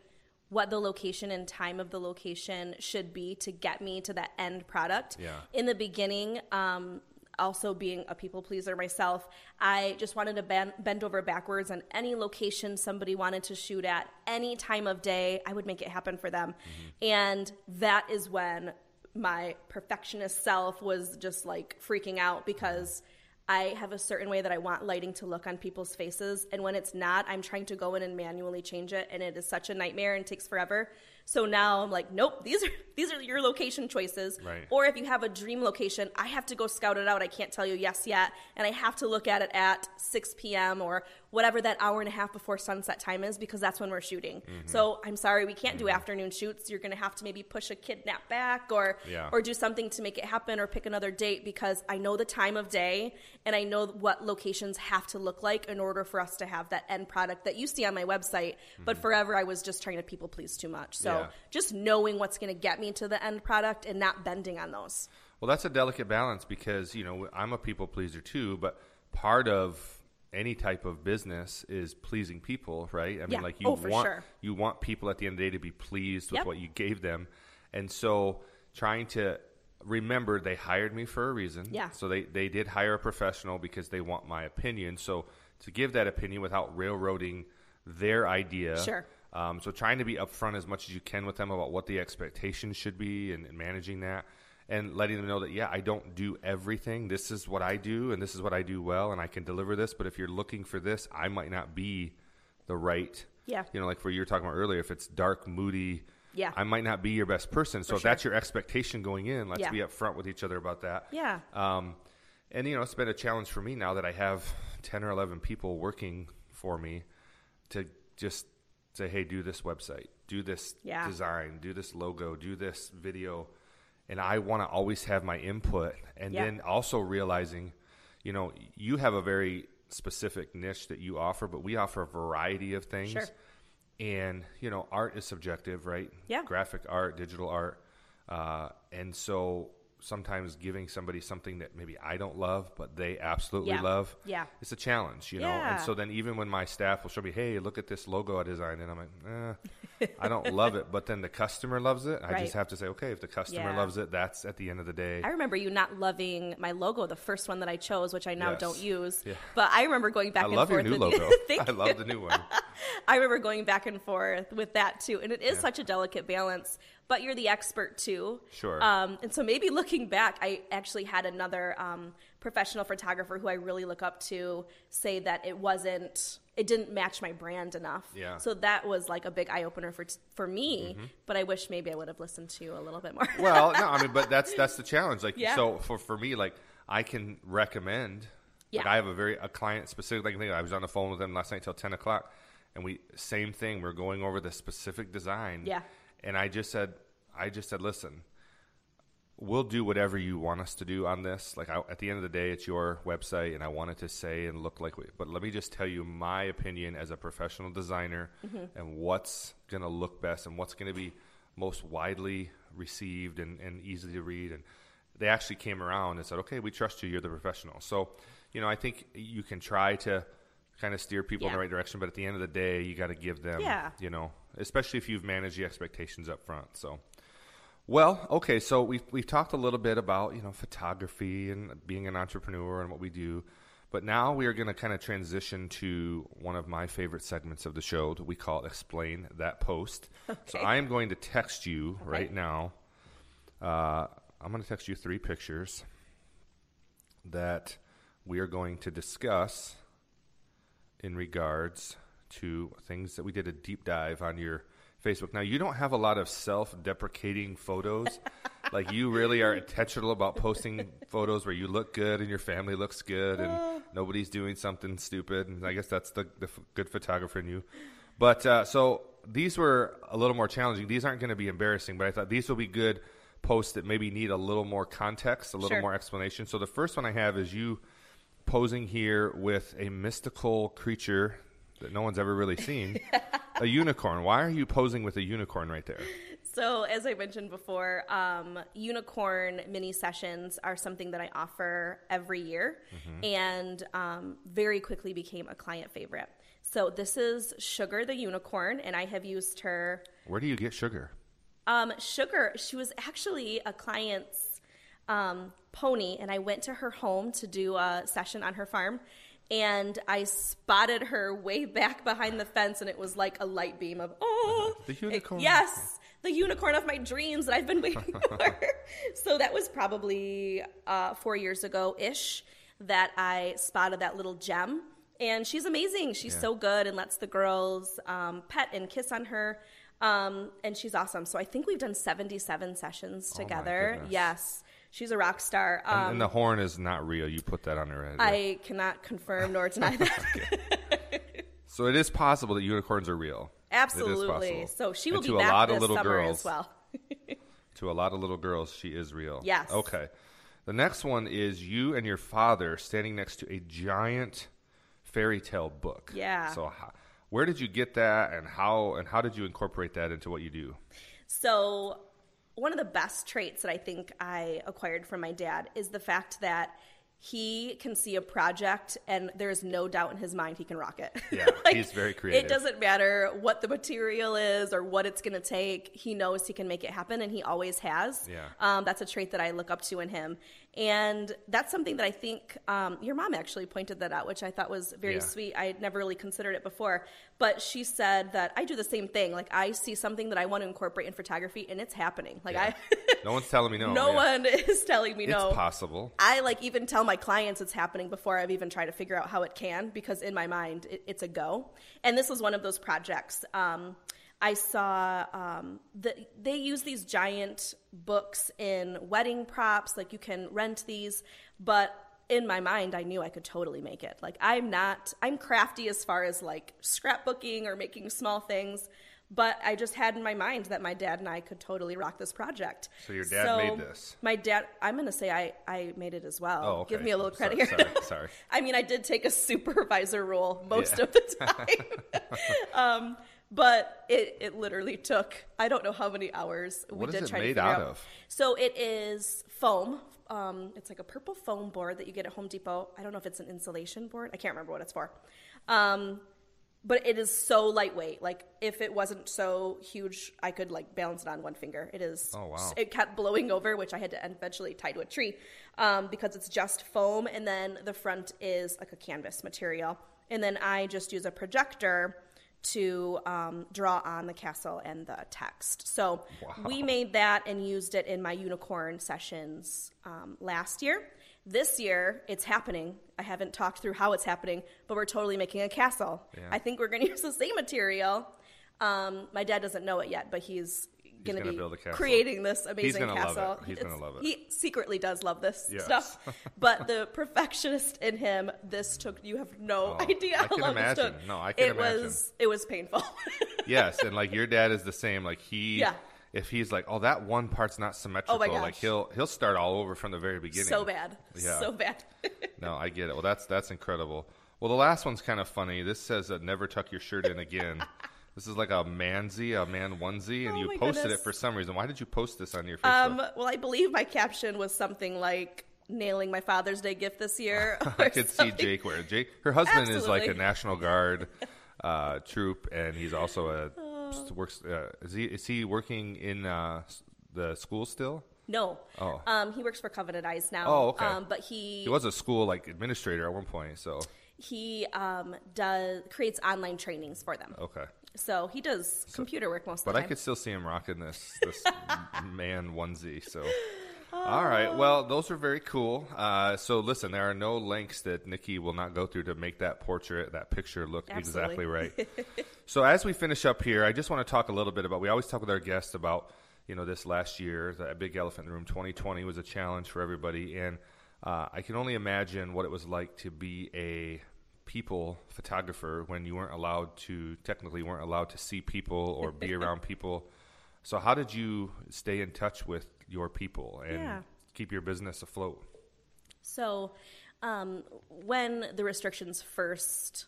what the location and time of the location should be to get me to that end product. Yeah. In the beginning, um, also being a people pleaser myself, I just wanted to bend, bend over backwards on any location somebody wanted to shoot at, any time of day, I would make it happen for them. And that is when my perfectionist self was just like freaking out because I have a certain way that I want lighting to look on people's faces. And when it's not, I'm trying to go in and manually change it. And it is such a nightmare and takes forever. So now I'm like, nope, these are [LAUGHS] these are your location choices. Right. Or if you have a dream location, I have to go scout it out. I can't tell you yes yet. And I have to look at it at 6 p.m. or whatever that hour and a half before sunset time is because that's when we're shooting. Mm-hmm. So I'm sorry, we can't do afternoon shoots. You're going to have to maybe push a kidnap back or Yeah. or do something to make it happen or pick another date because I know the time of day and I know what locations have to look like in order for us to have that end product that you see on my website. But forever I was just trying to people please too much. So Mm-hmm. Yeah. just knowing what's going to get me to the end product and not bending on those. Well, that's a delicate balance because, you know, I'm a people pleaser too, but part of any type of business is pleasing people, right? I mean, like you Oh, want sure. you want people at the end of the day to be pleased with Yep. what you gave them. And so trying to remember they hired me for a reason. Yeah. So they they did hire a professional because they want my opinion. So to give that opinion without railroading their idea. Sure. Um, so trying to be upfront as much as you can with them about what the expectations should be and, and managing that and letting them know that yeah i don't do everything this is what i do and this is what i do well and i can deliver this but if you're looking for this i might not be the right Yeah. you know like what you were talking about earlier if it's dark moody Yeah. i might not be your best person so For if sure. that's your expectation going in let's Yeah. be upfront with each other about that Yeah. um, and you know, it's been a challenge for me now that I have ten or eleven people working for me to just say, "Hey, do this website, do this Yeah. design, do this logo, do this video," and I want to always have my input. And Yeah. then also realizing, you know, you have a very specific niche that you offer, but we offer a variety of things. Sure. And you know, art is subjective, right? Yeah. Graphic art, digital art, uh, and so sometimes giving somebody something that maybe I don't love, but they absolutely Yeah. love. Yeah. It's a challenge, you know. Yeah. And so then even when my staff will show me, "Hey, look at this logo I designed," and I'm like, eh, I don't love it, but then the customer loves it. I Right. just have to say, okay, if the customer Yeah. loves it, that's at the end of the day. I remember you not loving my logo, the first one that I chose, which I now Yes. don't use. Yeah. But I remember going back I and love your forth new with logo. [LAUGHS] I you. love the new one. [LAUGHS] I remember going back and forth with that too, and it is such a delicate balance. But you're the expert too. Sure. Um, and so maybe looking back, I actually had another um, professional photographer who I really look up to say that it wasn't, it didn't match my brand enough. Yeah. Mm-hmm. So that was like a big eye opener for for me. But I wish maybe I would have listened to you a little bit more. [LAUGHS] well, no, I mean, but that's [LAUGHS] that's the challenge. Like, Yeah. so for for me, like, I can recommend. Like, Yeah. I have a very a client specific. Like, I was on the phone with them last night till ten o'clock, and we same thing. We're going over the specific design. Yeah. And I just said, I just said, listen, we'll do whatever you want us to do on this. Like, I, at the end of the day, it's your website, and I want it to say and look like. We, but let me just tell you my opinion as a professional designer, mm-hmm. and what's going to look best, and what's going to be most widely received and, and easy to read. And they actually came around and said, "Okay, we trust you. You're the professional." So, you know, I think you can try to kind of steer people in the right direction, but at the end of the day, you got to give them, Yeah. you know, especially if you've managed the expectations up front. So. Well, okay, so we've we've talked a little bit about you know photography and being an entrepreneur and what we do, but now we are going to kind of transition to one of my favorite segments of the show that we call "Explain That Post." [LAUGHS] So I am going to text you right now. Uh, I'm going to text you three pictures that we are going to discuss in regards to things that we did a deep dive on your Facebook. Now, you don't have a lot of self deprecating photos. [LAUGHS] like, you really are intentional about posting photos where you look good and your family looks good and nobody's doing something stupid. And I guess that's the, the f- good photographer in you. But uh, so these were a little more challenging. These aren't going to be embarrassing, but I thought these will be good posts that maybe need a little more context, a little Sure. more explanation. So the first one I have is you posing here with a mystical creature that no one's ever really seen [LAUGHS] a unicorn. Why are you posing with a unicorn right there? So, as I mentioned before, um, unicorn mini sessions are something that I offer every year and um, very quickly became a client favorite. So, this is Sugar the unicorn, and I have used her. Where do you get sugar? Um, Sugar, she was actually a client's um, pony, and I went to her home to do a session on her farm. And I spotted her way [LAUGHS] back behind the fence, and it was like a light beam of, oh, The unicorn. yes, the unicorn of my dreams that I've been [LAUGHS] waiting for. [LAUGHS] so that was probably uh, four years ago ish that I spotted that little gem. And she's amazing. She's Yeah. so good and lets the girls um, pet and kiss on her. Um, and she's awesome. So I think we've done 77 sessions Oh together. goodness. yes, she's a rock star. And, Um, and the horn is not real. You put that on her head. right? I cannot confirm [LAUGHS] nor deny that. so it is possible that unicorns are real. Absolutely. So she will And be to back a lot this of little summer girls, as well. [LAUGHS] To a lot of little girls, she is real. Yes. Okay. The next one is you and your father standing next to a giant fairy tale book. Yeah. So how, where did you get that, and how and how did you incorporate that into what you do? So, one of the best traits that I think I acquired from my dad is the fact that he can see a project and there's no doubt in his mind he can rock it. Yeah, [LAUGHS] he's very creative. It doesn't matter what the material is or what it's going to take. He knows he can make it happen and he always has. Yeah. Um, that's a trait that I look up to in him. And that's something that I think um, your mom actually pointed that out, which I thought was very Yeah. sweet. I had never really considered it before. But she said that I do the same thing. Like, I see something that I want to incorporate in photography and it's happening. Like, Yeah. I. No one's telling me no. [LAUGHS] no yeah. one is telling me It's no. It's possible. I like even tell my clients it's happening before I've even tried to figure out how it can because in my mind it, it's a go. And this was one of those projects. Um, I saw um, the, they use these giant books in wedding props, like you can rent these, but in my mind I knew I could totally make it. Like I'm not I'm crafty as far as like scrapbooking or making small things. But I just had in my mind that my dad and I could totally rock this project. So your dad So made this? My dad, I'm going to say I, I made it as well. Oh, okay. Give me a little Sorry- credit here. sorry, sorry. [LAUGHS] I mean, I did take a supervisor role most Yeah. of the time. [LAUGHS] [LAUGHS] um, but it, it literally took, I don't know how many hours we What is did it try made to figure out out. of? So it is foam. Um, it's like a purple foam board that you get at Home Depot. I don't know if it's an insulation board. I can't remember what it's for. Um, but it is so lightweight. Like if it wasn't so huge, I could like balance it on one finger. It is. Oh, wow. It kept blowing over, which I had to eventually tie to a tree um, because it's just foam, and then the front is like a canvas material, and then I just use a projector to um, draw on the castle and the text. So we made that and used it in my unicorn sessions um, last year. This year, it's happening. I haven't talked through how it's happening, but we're totally making a castle. Yeah. I think we're going [LAUGHS] to use the same material. Um, my dad doesn't know it yet, but he's going to be build a castle. creating this amazing gonna love it. castle. He's gonna love it. He secretly does love this Yes. stuff, [LAUGHS] but the perfectionist in him, this took. You have no Oh, idea how long this took. No, I can it imagine. was it was painful. [LAUGHS] yes, and like your dad is the same. Like he, Yeah. if he's like, oh, that one part's not symmetrical, Oh like he'll he'll start all over from the very beginning. so bad, Yeah. so bad. [LAUGHS] No, I get it. Well, that's that's incredible. Well, the last one's kind of funny. This says uh, "Never tuck your shirt in again." This is like a manzie, a man onesie, and Oh you posted goodness. it for some reason. Why did you post this on your Facebook? um, well, I believe my caption was something like nailing my Father's Day gift this year. [LAUGHS] I could see. Jake it. Jake, her husband is like a National Guard uh, troop, and he's also a Oh. works. Uh, is he is he working in uh, the school still? No. Oh. Um, he works for Covenant Eyes now. Oh, okay. Um, but he He was a school like administrator at one point. So he um, does creates online trainings for them. okay, So he does computer work most of the time. but I could still see him rocking this this [LAUGHS] man onesie. So. All right. Well, those are very cool. Uh, so, listen, there are no links that Nikki will not go through to make that portrait, that picture look exactly right. [LAUGHS] so, as we finish up here, I just want to talk a little bit about. We always talk with our guests about, you know, this last year, the big elephant in the room. 2020 was a challenge for everybody, and uh, I can only imagine what it was like to be a people photographer when you weren't allowed to technically weren't allowed to see people or be [LAUGHS] around people. So, how did you stay in touch with your people and Yeah. keep your business afloat? So, um, when the restrictions first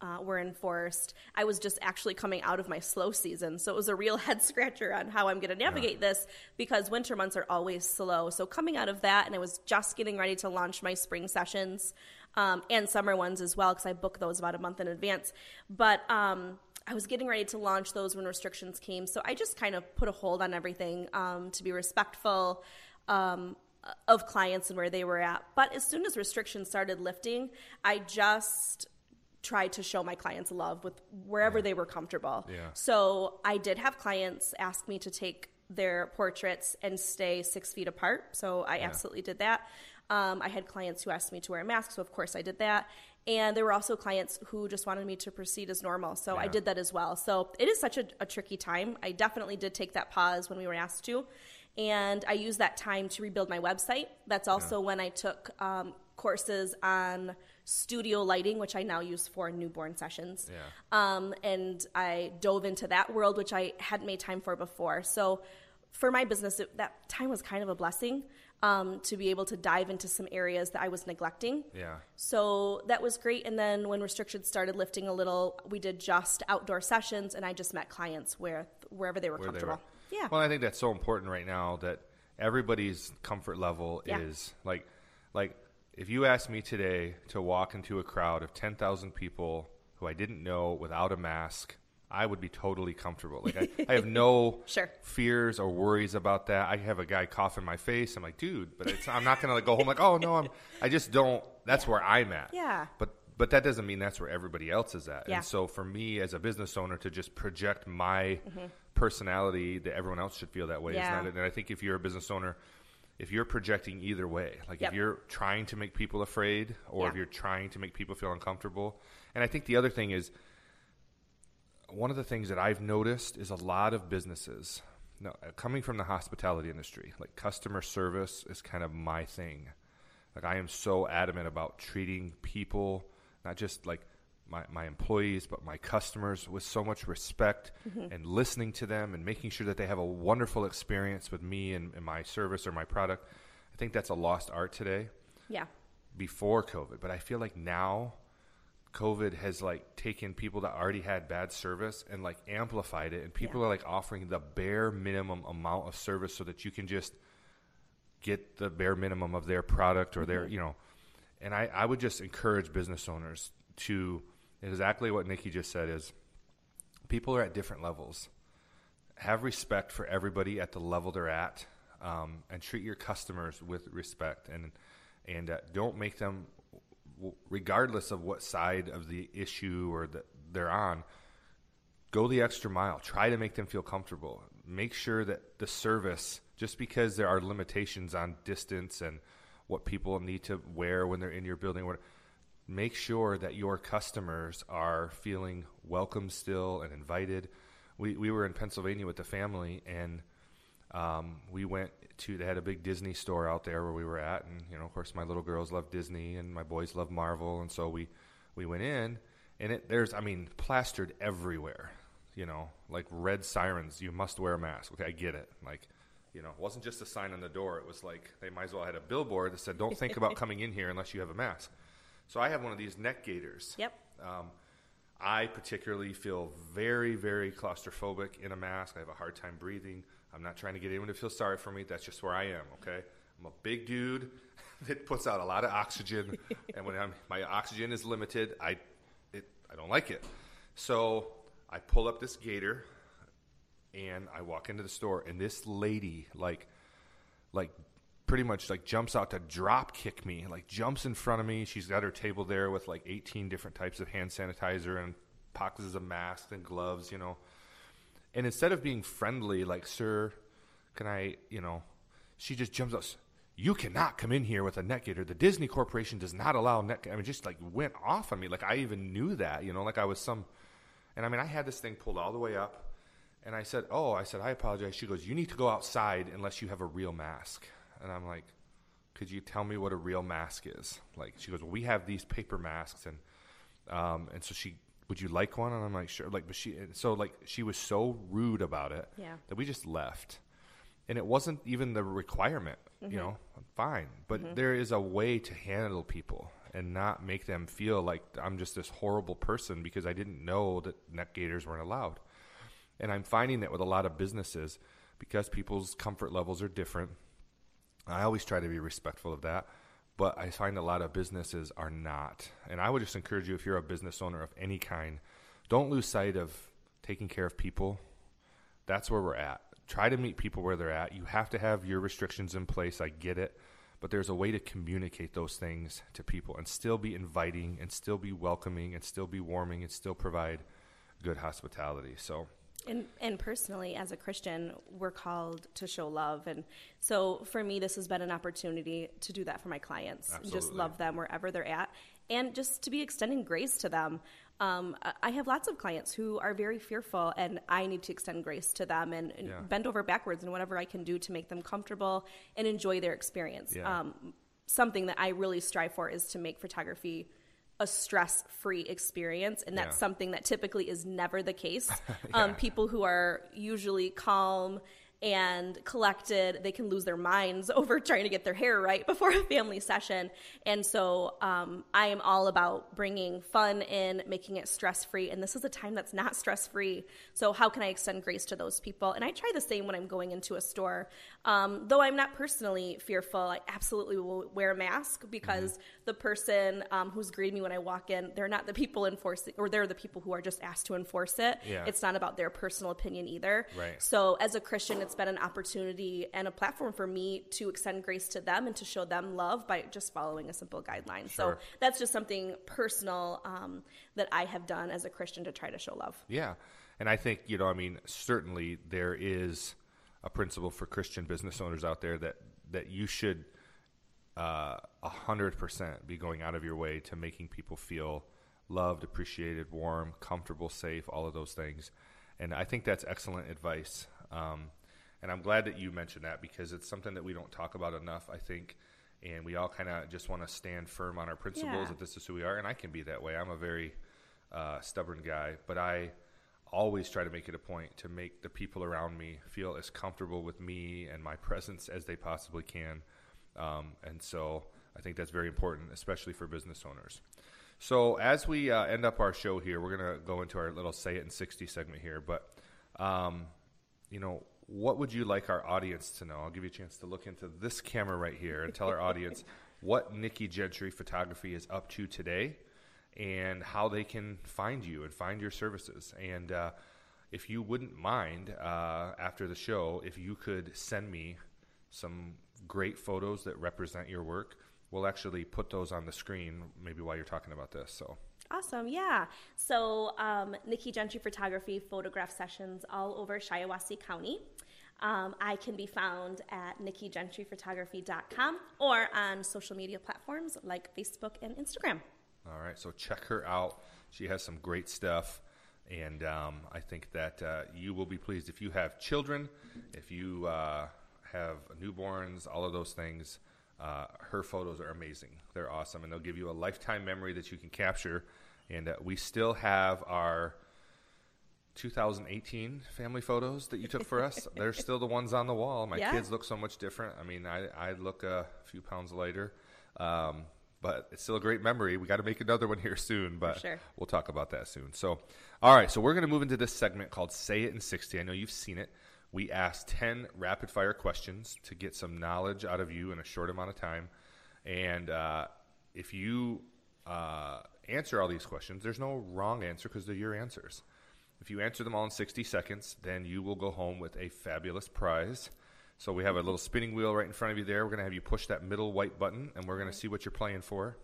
uh, were enforced, I was just actually coming out of my slow season. So, it was a real [LAUGHS] head scratcher on how I'm going to navigate this because winter months are always slow. So, coming out of that, and I was just getting ready to launch my spring sessions um, and summer ones as well because I book those about a month in advance. But um, I was getting ready to launch those when restrictions came. So, I just kind of put a hold on everything um, to be respectful. Um, of clients and where they were at. But as soon as restrictions started lifting, I just tried to show my clients love with wherever they were comfortable. Yeah. So I did have clients ask me to take their portraits and stay six feet apart. So I absolutely did that. Um, I had clients who asked me to wear a mask, so of course I did that. And there were also clients who just wanted me to proceed as normal, so I did that as well. So it is such a, a tricky time. I definitely did take that pause when we were asked to, and I used that time to rebuild my website. That's also when I took um, courses on studio lighting, which I now use for newborn sessions. Yeah. Um, and I dove into that world, which I hadn't made time for before. So for my business, it, that time was kind of a blessing um, to be able to dive into some areas that I was neglecting. Yeah. So that was great. And then when restrictions started lifting a little, we did just outdoor sessions, and I just met clients where wherever they were where they comfortable. were. Yeah. Well, I think that's so important right now that everybody's comfort level Yeah. is like, like if you asked me today to walk into a crowd of ten thousand people who I didn't know without a mask, I would be totally comfortable. Like I, [LAUGHS] I have no Sure. fears or worries about that. I have a guy cough in my face. I'm like, dude, but it's, I'm not gonna like go home like, oh no, I'm. I just don't. That's where I'm at. Yeah. But but that doesn't mean that's where everybody else is at. Yeah. And so for me as a business owner to just project my Mm-hmm. personality that everyone else should feel that way Yeah. is not. It. And I think if you're a business owner, if you're projecting either way, like Yep. if you're trying to make people afraid or if you're trying to make people feel uncomfortable, and I think the other thing is one of the things that I've noticed is a lot of businesses, no, uh, coming from the hospitality industry, like customer service is kind of my thing. Like I am so adamant about treating people, not just like my, my employees, but my customers with so much respect and listening to them and making sure that they have a wonderful experience with me and, and my service or my product. I think that's a lost art today yeah. before COVID, but I feel like now COVID has like taken people that already had bad service and like amplified it, and people Yeah. are like offering the bare minimum amount of service so that you can just get the bare minimum of their product or their, you know. And I, I would just encourage business owners to exactly what Nikki just said is people are at different levels. Have respect for everybody at the level they're at, um, and treat your customers with respect, and and uh, don't make them, regardless of what side of the issue or that they're on, go the extra mile. Try to make them feel comfortable. Make sure that the service, just because there are limitations on distance and what people need to wear when they're in your building, make sure that your customers are feeling welcome still and invited. We, we were in Pennsylvania with the family and um, we went to they had a big Disney store out there where we were at, and you know, of course, my little girls love Disney, and my boys love Marvel, and so we we went in, and it there's I mean plastered everywhere, you know, like red sirens. You must wear a mask. Okay, I get it. Like, you know, it wasn't just a sign on the door. It was like they might as well had a billboard that said, "Don't think about [LAUGHS] coming in here unless you have a mask." So I have one of these neck gaiters. Yep. Um, I particularly feel very, very claustrophobic in a mask. I have a hard time breathing. I'm not trying to get anyone to feel sorry for me. That's just where I am. Okay, I'm a big dude [LAUGHS] that puts out a lot of oxygen, [LAUGHS] and when I'm, my oxygen is limited, I it I don't like it. So I pull up this gaiter, and I walk into the store, and this lady like like pretty much like jumps out to drop kick me, like jumps in front of me. She's got her table there with like 18 different types of hand sanitizer and boxes of masks and gloves, you know. And instead of being friendly, like, sir, can I, you know, she just jumps out. You cannot come in here with a neck gaiter. The Disney Corporation does not allow net. I mean, just like went off on me. Like I even knew that, you know, like I was some. And I mean, I had this thing pulled all the way up, and I said, "Oh, I said I apologize." She goes, "You need to go outside unless you have a real mask." And I'm like, "Could you tell me what a real mask is?" Like she goes, well, "We have these paper masks," and um, and so she, "Would you like one?" And I'm like, "Sure." Like, but she, so like she was so rude about it Yeah. that we just left, and it wasn't even the requirement. You mm-hmm. know, fine, but mm-hmm. there is a way to handle people and not make them feel like I'm just this horrible person because I didn't know that neck gaiters weren't allowed. And I'm finding that with a lot of businesses because people's comfort levels are different. I always try to be respectful of that, but I find a lot of businesses are not. And I would just encourage you if you're a business owner of any kind, don't lose sight of taking care of people. That's where we're at. Try to meet people where they're at. You have to have your restrictions in place. I get it. But there's a way to communicate those things to people and still be inviting and still be welcoming and still be warming and still provide good hospitality. So, And, and personally, as a Christian, we're called to show love. And so for me, this has been an opportunity to do that for my clients. Just love them wherever they're at. And just to be extending grace to them. Um, I- I have lots of clients who are very fearful, and I need to extend grace to them and, and Yeah. bend over backwards and whatever I can do to make them comfortable and enjoy their experience. Yeah. Um, something that I really strive for is to make photography a stress free experience. And that's Yeah. something that typically is never the case. [LAUGHS] um, people who are usually calm and collected, they can lose their minds [LAUGHS] over trying to get their hair right before a family session. And so um, I am all about bringing fun in, making it stress free. And this is a time that's not stress free. So, how can I extend grace to those people? And I try the same when I'm going into a store. Um, though I'm not personally fearful, I absolutely will wear a mask because the person um, who's greeting me when I walk in, they're not the people enforcing, or they're the people who are just asked to enforce it. Yeah. It's not about their personal opinion either. Right. So, as a Christian, it's been an opportunity and a platform for me to extend grace to them and to show them love by just following a simple guideline. So, that's just something personal um, that I have done as a Christian to try to show love. Yeah. And I think, you know, I mean, certainly there is a principle for Christian business owners out there that, that you should a hundred percent be going out of your way to making people feel loved, appreciated, warm, comfortable, safe, all of those things. And I think that's excellent advice. Um, and I'm glad that you mentioned that because it's something that we don't talk about enough, I think. And we all kind of just want to stand firm on our principles Yeah. that this is who we are. And I can be that way. I'm a very uh, stubborn guy, but I always try to make it a point to make the people around me feel as comfortable with me and my presence as they possibly can. Um, and so I think that's very important, especially for business owners. So as we uh, end up our show here, we're going to go into our little say it in 60 segment here. But, um, you know, what would you like our audience to know? I'll give you a chance to look into this camera right here and tell our audience [LAUGHS] what Nikki Gentry Photography is up to today and how they can find you and find your services. And uh, if you wouldn't mind, uh, after the show, if you could send me some great photos that represent your work, we'll actually put those on the screen maybe while you're talking about this. So. Awesome, yeah. So, um, Nikki Gentry Photography photograph sessions all over Shiawassee County. Um, I can be found at nikkigentryphotography.com or on social media platforms like Facebook and Instagram. All right, so check her out. She has some great stuff, and um, I think that uh, you will be pleased if you have children, if you uh, have newborns, all of those things. Uh, her photos are amazing. They're awesome, and they'll give you a lifetime memory that you can capture. And uh, we still have our 2018 family photos that you took for us. [LAUGHS] They're still the ones on the wall. My Yeah. kids look so much different. I mean, I, I look a few pounds lighter. Um, but it's still a great memory. We got to make another one here soon, but sure. we'll talk about that soon. So, all right, so we're going to move into this segment called Say It in 60. I know you've seen it. We ask 10 rapid fire questions to get some knowledge out of you in a short amount of time. And uh, if you uh, answer all these questions, there's no wrong answer because they're your answers. If you answer them all in 60 seconds, then you will go home with a fabulous prize. So we have a little spinning wheel right in front of you there. We're going to have you push that middle white button, and we're going to see what you're playing for.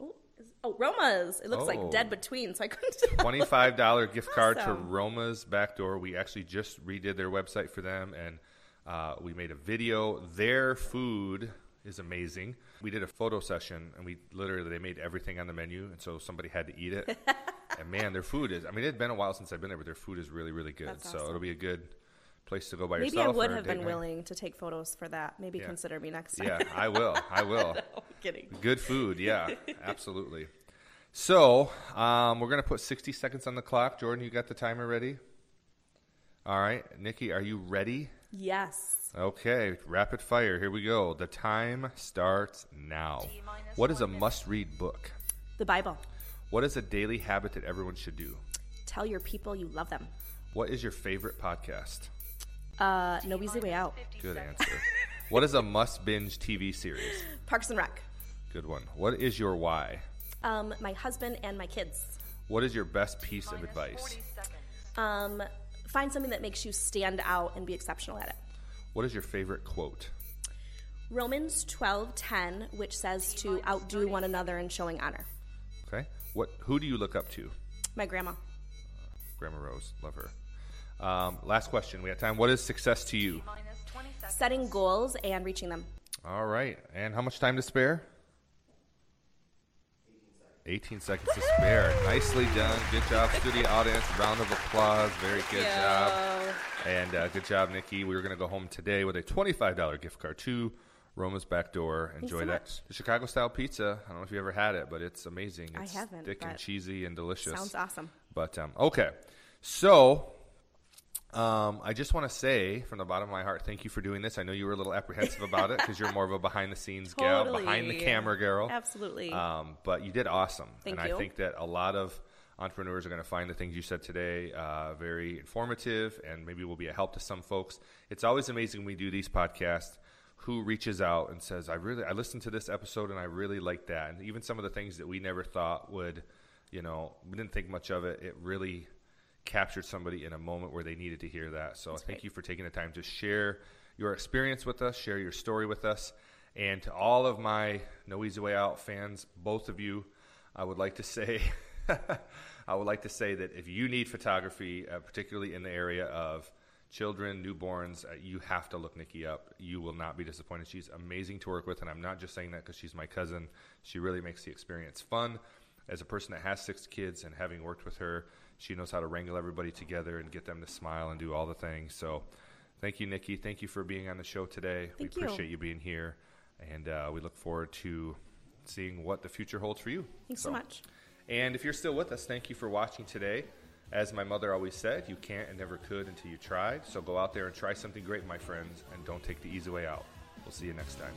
Oh, is- oh Roma's. It looks Oh. like dead between, so I couldn't. [LAUGHS] Twenty-five dollar gift card to Awesome. Roma's Backdoor. We actually just redid their website for them, and uh, we made a video. Their food is amazing. We did a photo session, and we literally they made everything on the menu, and so somebody had to eat it. [LAUGHS] and man, their food is. I mean, it had been a while since I've been there, but their food is really, really good. That's so awesome. it'll be a good place to go by Maybe yourself. I would have been night. willing to take photos for that. Maybe Yeah. consider me next time. Yeah, I will. [LAUGHS] I will. I'm kidding. Good food, yeah, [LAUGHS] absolutely. So um, we're gonna put 60 seconds on the clock. Jordan, you got the timer ready? All right, Nikki, are you ready? Yes. Okay, rapid fire. Here we go. The time starts now. What is a must-read book? The Bible. What is a daily habit that everyone should do? Tell your people you love them. What is your favorite podcast? Uh, no easy way out. Good answer. what is a must-binge TV series? Parks and Rec. Good one. What is your why? Um, my husband and my kids. What is your best piece of advice? Um, find something that makes you stand out and be exceptional at it. What is your favorite quote? Romans 12:10, which says to outdo one another in showing honor. Okay. What? Who do you look up to? My grandma. Grandma Rose, love her. Um, last question. We have time. What is success to you? Setting goals and reaching them. All right. And how much time to spare? 18 seconds to spare. Nicely done. Good job, studio audience. Round of applause. Very good job. And uh, good job, Nikki. We are going to go home today with a $25 gift card to Roma's Back Door. Enjoy so that. much. The Chicago style pizza. I don't know if you ever had it, but it's amazing. I It's haven't, thick and cheesy and delicious. Sounds awesome. But um, okay, so um, I just want to say from the bottom of my heart, thank you for doing this. I know you were a little apprehensive about it because you're more of a behind the scenes gal, behind the camera girl. Absolutely. Um, but you did awesome, Thank and you. I think that a lot of entrepreneurs are going to find the things you said today uh, very informative, and maybe will be a help to some folks. It's always amazing when we do these podcasts. Who reaches out and says, "I really, I listened to this episode and I really like that," and even some of the things that we never thought would, you know, we didn't think much of it. It really captured somebody in a moment where they needed to hear that. So thank great. you for taking the time to share your experience with us, share your story with us. And to all of my No Easy Way Out fans, both of you, I would like to say, [LAUGHS] I would like to say that if you need photography, uh, particularly in the area of children, newborns, uh, you have to look Nikki up. You will not be disappointed. She's amazing to work with, and I'm not just saying that because she's my cousin. She really makes the experience fun. As a person that has six kids and having worked with her, she knows how to wrangle everybody together and get them to smile and do all the things. So, thank you, Nikki. Thank you for being on the show today. Thank we you. appreciate you being here, and uh, we look forward to seeing what the future holds for you. Thanks so much. And if you're still with us, thank you for watching today. As my mother always said, you can't and never could until you tried. So go out there and try something great, my friends, and don't take the easy way out. We'll see you next time.